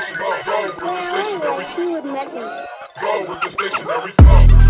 station, roll with the stationary. Go with the stationary.